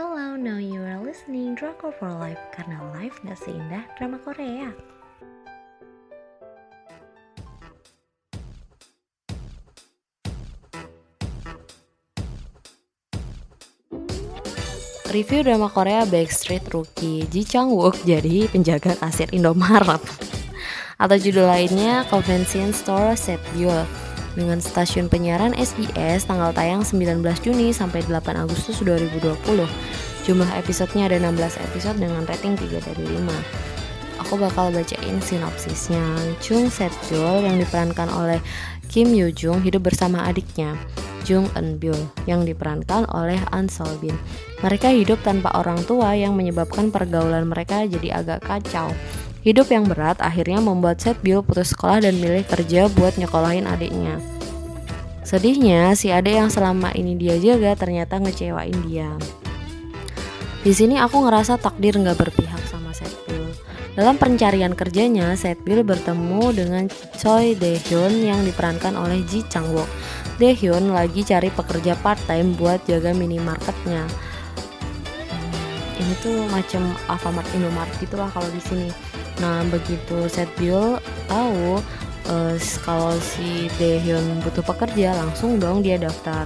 Hello, now you are listening Drama for Life karena life gak seindah drama Korea. Review drama Korea Backstreet Rookie Ji Chang Wook jadi penjaga kasir Indomaret atau judul lainnya Convention Store Set Build dengan stasiun penyiaran SBS tanggal tayang 19 Juni sampai 8 Agustus 2020. Jumlah episodenya ada 16 episode dengan rating 3 dari 5. Aku bakal bacain sinopsisnya. Chung Set-byul yang diperankan oleh Kim Yoo Jung hidup bersama adiknya. Jung Eun Byul yang diperankan oleh An Sol Bin. Mereka hidup tanpa orang tua yang menyebabkan pergaulan mereka jadi agak kacau. Hidup yang berat akhirnya membuat Set Bill putus sekolah dan milih kerja buat nyekolahin adiknya. Sedihnya, si adik yang selama ini dia jaga ternyata ngecewain dia. Di sini aku ngerasa takdir nggak berpihak sama Set Bill. Dalam pencarian kerjanya, Set Bill bertemu dengan Choi Daehyun yang diperankan oleh Ji Chang Wook. Daehyun lagi cari pekerja part-time buat jaga minimarketnya. Hmm, ini tuh macam Alfamart Indomaret gitulah kalau di sini Nah begitu Setbyul tahu uh, kalau si Daehyun butuh pekerja langsung dong dia daftar.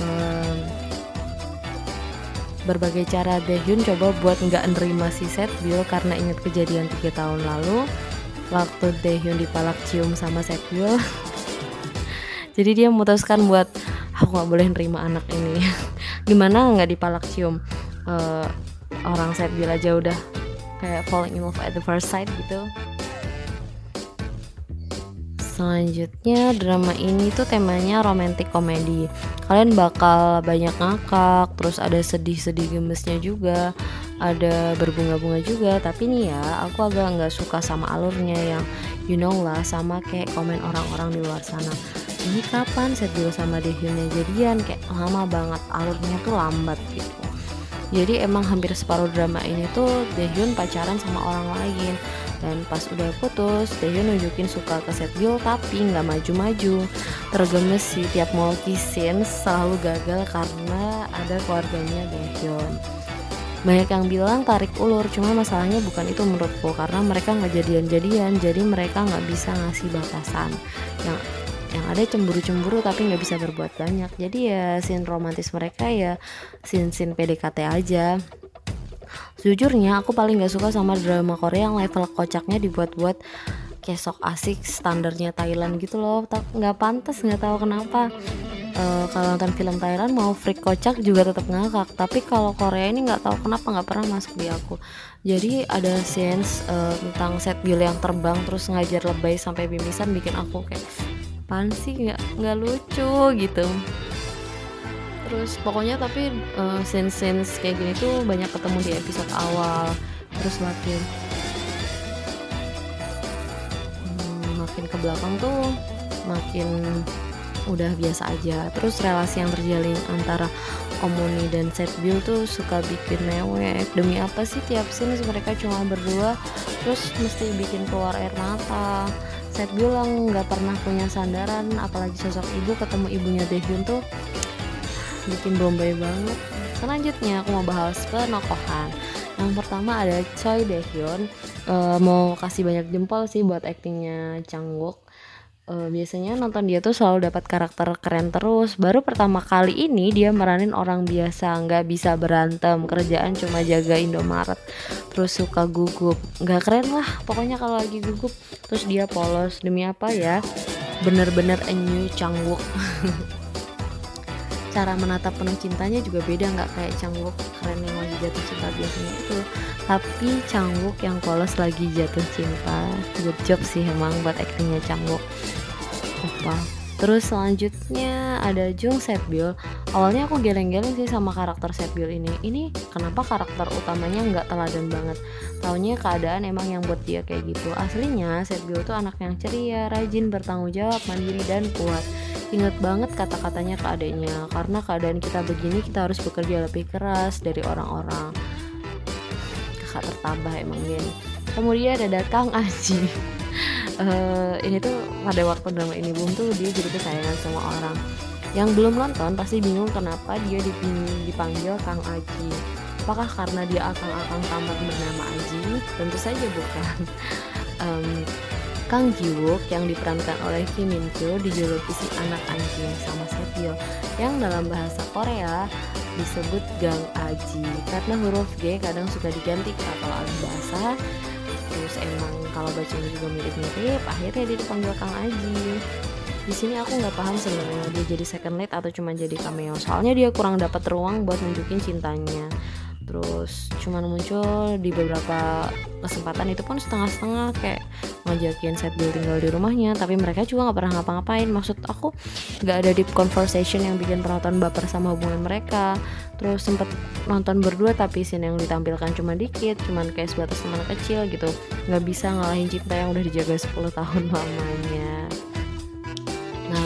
Uh, berbagai cara Daehyun coba buat nggak nerima si Setbyul karena ingat kejadian tiga tahun lalu waktu Daehyun dipalak cium sama Setbyul. Jadi dia memutuskan buat aku nggak boleh nerima anak ini. Gimana nggak dipalak cium? Uh, orang Setbyul aja udah kayak falling in love at the first sight gitu. Selanjutnya drama ini tuh temanya romantic komedi kalian bakal banyak ngakak terus ada sedih-sedih gemesnya juga ada berbunga-bunga juga. Tapi nih ya aku agak nggak suka sama alurnya yang you know lah sama kayak komen orang-orang di luar sana. Ini kapan set dulu sama Daehyunnya jadian? Kayak lama banget alurnya tuh lambat gitu jadi emang hampir separuh drama ini tuh Daehyun pacaran sama orang lain. Dan pas udah putus Daehyun nunjukin suka ke Setgil tapi nggak maju-maju. Tergemes sih tiap mau kissin selalu gagal karena ada keluarganya Daehyun. Banyak yang bilang tarik ulur cuma masalahnya bukan itu menurutku karena mereka nggak jadian-jadian jadi mereka nggak bisa ngasih batasan. Yang ada cemburu-cemburu tapi nggak bisa berbuat banyak. Jadi ya scene romantis mereka ya scene-scene PDKT aja. Jujurnya aku paling gak suka sama drama Korea yang level kocaknya dibuat-buat kesok asik standarnya Thailand gitu loh. Nggak pantas nggak tahu kenapa. Uh, kalau nonton film Thailand mau freak kocak juga tetap ngakak. Tapi kalau Korea ini nggak tahu kenapa nggak pernah masuk di aku. Jadi ada scenes uh, tentang set Bill yang terbang terus ngajar lebay sampai bimisan bikin aku kayak apaan sih? Nggak nggak lucu gitu. Terus pokoknya tapi uh, eh, sense sense kayak gini tuh banyak ketemu di episode awal. Terus makin hmm, makin ke belakang tuh makin udah biasa aja. Terus relasi yang terjalin antara Omoni dan Setbil tuh suka bikin mewek. Demi apa sih tiap scene mereka cuma berdua? Terus mesti bikin keluar air mata Set bilang nggak pernah punya sandaran apalagi sosok ibu ketemu ibunya Daehyun tuh bikin bombay banget. Selanjutnya aku mau bahas penokohan. Yang pertama ada Choi Daehyun. Uh, mau kasih banyak jempol sih buat aktingnya Changwook uh, biasanya nonton dia tuh selalu dapat karakter keren terus. Baru pertama kali ini dia meranin orang biasa nggak bisa berantem kerjaan cuma jaga Indomaret terus suka gugup. Nggak keren lah pokoknya kalau lagi gugup terus dia polos. Demi apa ya? Bener-bener a new Changwook cara menatap penuh cintanya juga beda nggak kayak Changwook keren yang lagi jatuh cinta biasanya itu. Tapi Changwook yang polos lagi jatuh cinta. Good job sih emang buat aktingnya Changwook apa Terus selanjutnya ada Jung Setbil. Awalnya aku geleng-geleng sih sama karakter Setbil ini. Ini kenapa karakter utamanya nggak teladan banget? Taunya keadaan emang yang buat dia kayak gitu. Aslinya Setbil tuh anak yang ceria, rajin, bertanggung jawab, mandiri dan kuat. Ingat banget kata-katanya ke adiknya. Karena keadaan kita begini kita harus bekerja lebih keras dari orang-orang. Kakak tertabah emang gini. Kemudian ada Kang Aji uh, ini tuh pada waktu drama ini boom tuh dia jadi kesayangan semua orang Yang belum nonton pasti bingung kenapa dia dipanggil Kang Aji. Apakah karena dia akang-akang tamat bernama Aji? Tentu saja bukan. um, Kang Jiwook yang diperankan oleh Kim Min Kyo dijuluki si anak anjing sama Sepil yang dalam bahasa Korea disebut Gang Aji karena huruf G kadang suka diganti kalau alih bahasa terus emang kalau bacanya juga mirip-mirip akhirnya dia dipanggil Kang Aji. Di sini aku nggak paham sebenarnya dia jadi second lead atau cuma jadi cameo. Soalnya dia kurang dapat ruang buat nunjukin cintanya terus cuman muncul di beberapa kesempatan itu pun setengah-setengah kayak ngajakin set build tinggal di rumahnya tapi mereka juga nggak pernah ngapa-ngapain. Maksud aku nggak ada deep conversation yang bikin penonton baper sama hubungan mereka. Terus sempet nonton berdua tapi scene yang ditampilkan cuma dikit cuman kayak sebatas teman kecil gitu. Nggak bisa ngalahin cinta yang udah dijaga 10 tahun lamanya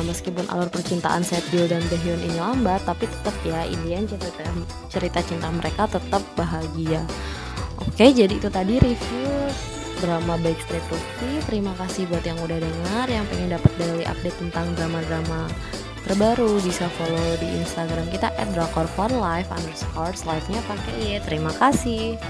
meskipun alur percintaan Setbil dan Baekhyun ini lambat, tapi tetap ya Indian cerita cerita cinta mereka tetap bahagia. Oke, jadi itu tadi review drama Backstreet Rookie. Terima kasih buat yang udah dengar, yang pengen dapat daily update tentang drama-drama terbaru bisa follow di Instagram kita @drakorfonlive underscore live nya pakai ya. Terima kasih.